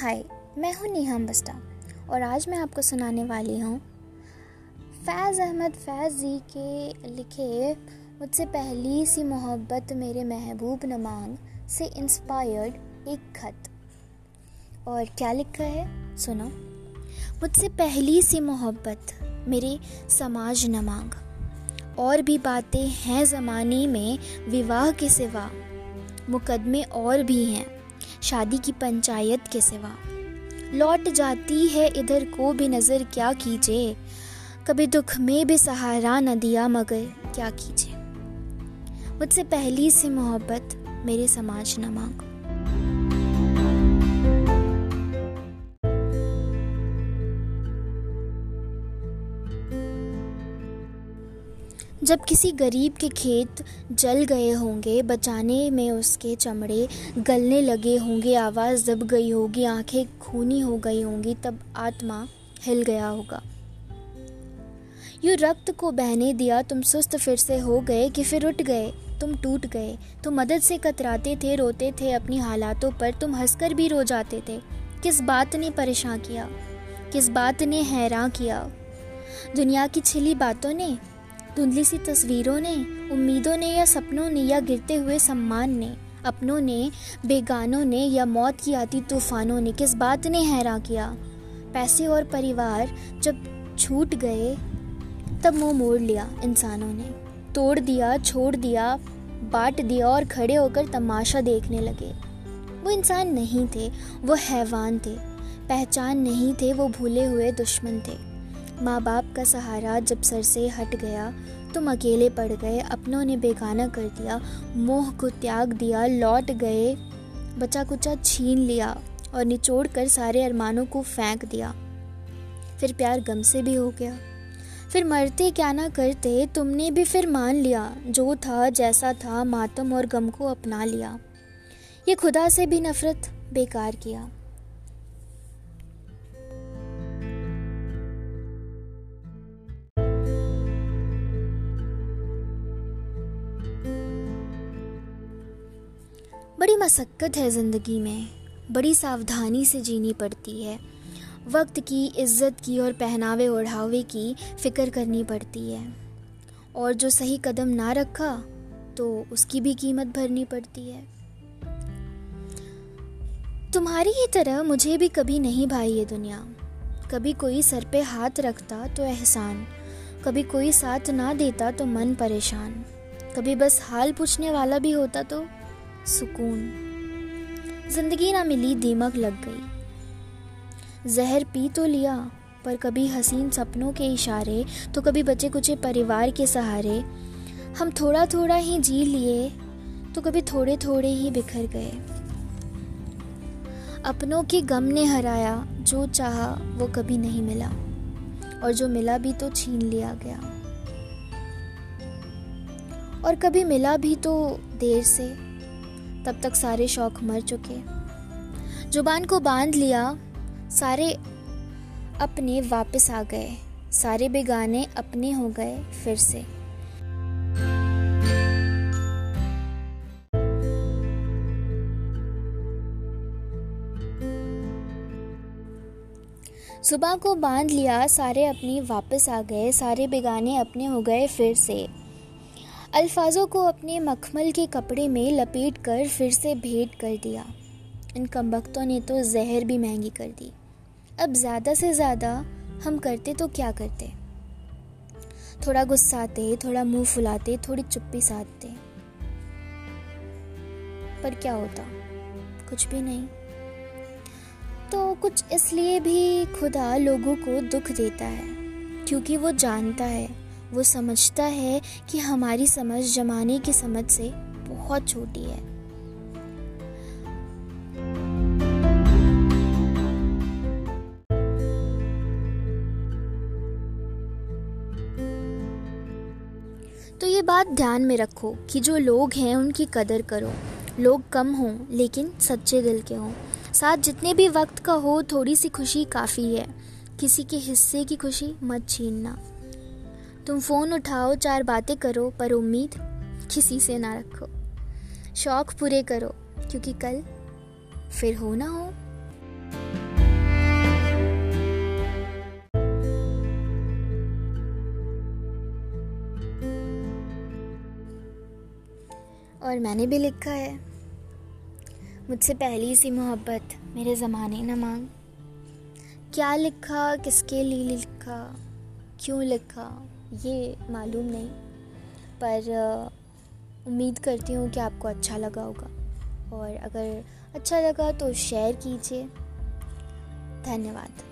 हाय, मैं हूँ नेहा बस्टा और आज मैं आपको सुनाने वाली हूँ। फैज़ अहमद फैज़ जी के लिखे मुझसे पहली सी मोहब्बत मेरे महबूब नमांग से इंस्पायर्ड एक खत। और क्या लिखा है? सुनो। मुझसे पहली सी मोहब्बत मेरे समाज नमांग। और भी बातें हैं ज़माने में विवाह के सिवा। मुकदमे और भी हैं। शादी की पंचायत के सिवा। लौट जाती है इधर को भी नज़र, क्या कीजिए कभी दुख में भी सहारा न दिया, मगर क्या कीजिए मुझसे पहली से मोहब्बत मेरे समाज न मांग। जब किसी गरीब के खेत जल गए होंगे, बचाने में उसके चमड़े गलने लगे होंगे, आवाज़ दब गई होगी, आँखें खूनी हो गई होंगी, तब आत्मा हिल गया होगा। यू रक्त को बहने दिया, तुम सुस्त फिर से हो गए कि फिर उठ गए, तुम टूट गए। तुम मदद से कतराते थे, रोते थे अपनी हालातों पर, तुम हंसकर भी रो जाते थे। किस बात ने परेशान किया? किस बात ने हैरान किया? दुनिया की छिली बातों ने धुंधली सी तस्वीरों ने, उम्मीदों ने या सपनों ने या गिरते हुए सम्मान ने, अपनों ने, बेगानों ने या मौत की आती तूफानों ने किस बात ने हैरा किया? पैसे और परिवार जब छूट गए, तब मुँह मोड़ लिया इंसानों ने। तोड़ दिया, छोड़ दिया, बांट दिया और खड़े होकर तमाशा देखने लगे। वो इंसान नहीं थे, वो हैवान थे। पहचान नहीं थे, वो भूले हुए दुश्मन थे। माँ बाप का सहारा जब सर से हट गया, तुम अकेले पड़ गए, अपनों ने बेगाना कर दिया, मोह को त्याग दिया, लौट गए। बचा कुचा छीन लिया और निचोड़ कर सारे अरमानों को फेंक दिया। फिर प्यार गम से भी हो गया। फिर मरते क्या ना करते, तुमने भी फिर मान लिया, जो था जैसा था, मातम और गम को अपना लिया। ये खुदा से भी नफरत, बेकार किया। बड़ी मशक्क़त है ज़िंदगी में। बड़ी सावधानी से जीनी पड़ती है। वक्त की इज़्ज़त की और पहनावे ओढ़ावे की फ़िक्र करनी पड़ती है। और जो सही कदम ना रखा तो उसकी भी कीमत भरनी पड़ती है। तुम्हारी ही तरह मुझे भी कभी नहीं भाई ये दुनिया। कभी कोई सर पे हाथ रखता तो एहसान। कभी कोई साथ ना देता तो मन परेशान। कभी बस हाल पूछने वाला भी होता तो सुकून। ज़िंदगी ना मिली, दीमक लग गई। जहर पी तो लिया, पर कभी हसीन सपनों के इशारे तो कभी बचे कुचे परिवार के सहारे। हम थोड़ा थोड़ा ही जी लिए तो कभी थोड़े थोड़े ही बिखर गए। अपनों के गम ने हराया, जो चाहा वो कभी नहीं मिला, और जो मिला भी तो छीन लिया गया। और कभी मिला भी तो देर से तब तक सारे शौक मर चुके। ज़ुबान को बाँध लिया, सारे अपने वापस आ गए, सारे बेगाने अपने हो गए फिर से। सुबह को बाँध लिया, सारे अपनी वापस आ गए, सारे बेगाने अपने हो गए फिर से। अल्फाजों को अपने मखमल के कपड़े में लपेट कर फिर से भेंट कर दिया। इन कमबख्तों ने तो जहर भी महँगी कर दी। अब ज़्यादा से ज़्यादा हम करते तो क्या करते? थोड़ा गुस्साते, थोड़ा मुँह फुलाते, थोड़ी चुप्पी साधते। पर क्या होता? कुछ भी नहीं। तो कुछ इसलिए भी खुदा लोगों को दुख देता है, क्योंकि वो जानता है। वो समझता है कि हमारी समझ जमाने की समझ से बहुत छोटी है। तो ये बात ध्यान में रखो कि जो लोग हैं, उनकी कदर करो। लोग कम हों, लेकिन सच्चे दिल के हों। साथ जितने भी वक्त का हो, थोड़ी सी खुशी काफ़ी है। किसी के हिस्से की खुशी मत छीनना। तुम फ़ोन उठाओ, चार बातें करो, पर उम्मीद किसी से ना रखो। शौक़ पूरे करो, क्योंकि कल फिर हो ना हो। और मैंने भी लिखा है। मुझसे पहली सी मोहब्बत, मेरे ज़माने न मांग। क्या लिखा, किसके लिए लिखा, क्यों लिखा? ये मालूम नहीं, पर उम्मीद करती हूँ कि आपको अच्छा लगा होगा। और अगर अच्छा लगा तो शेयर कीजिए। धन्यवाद।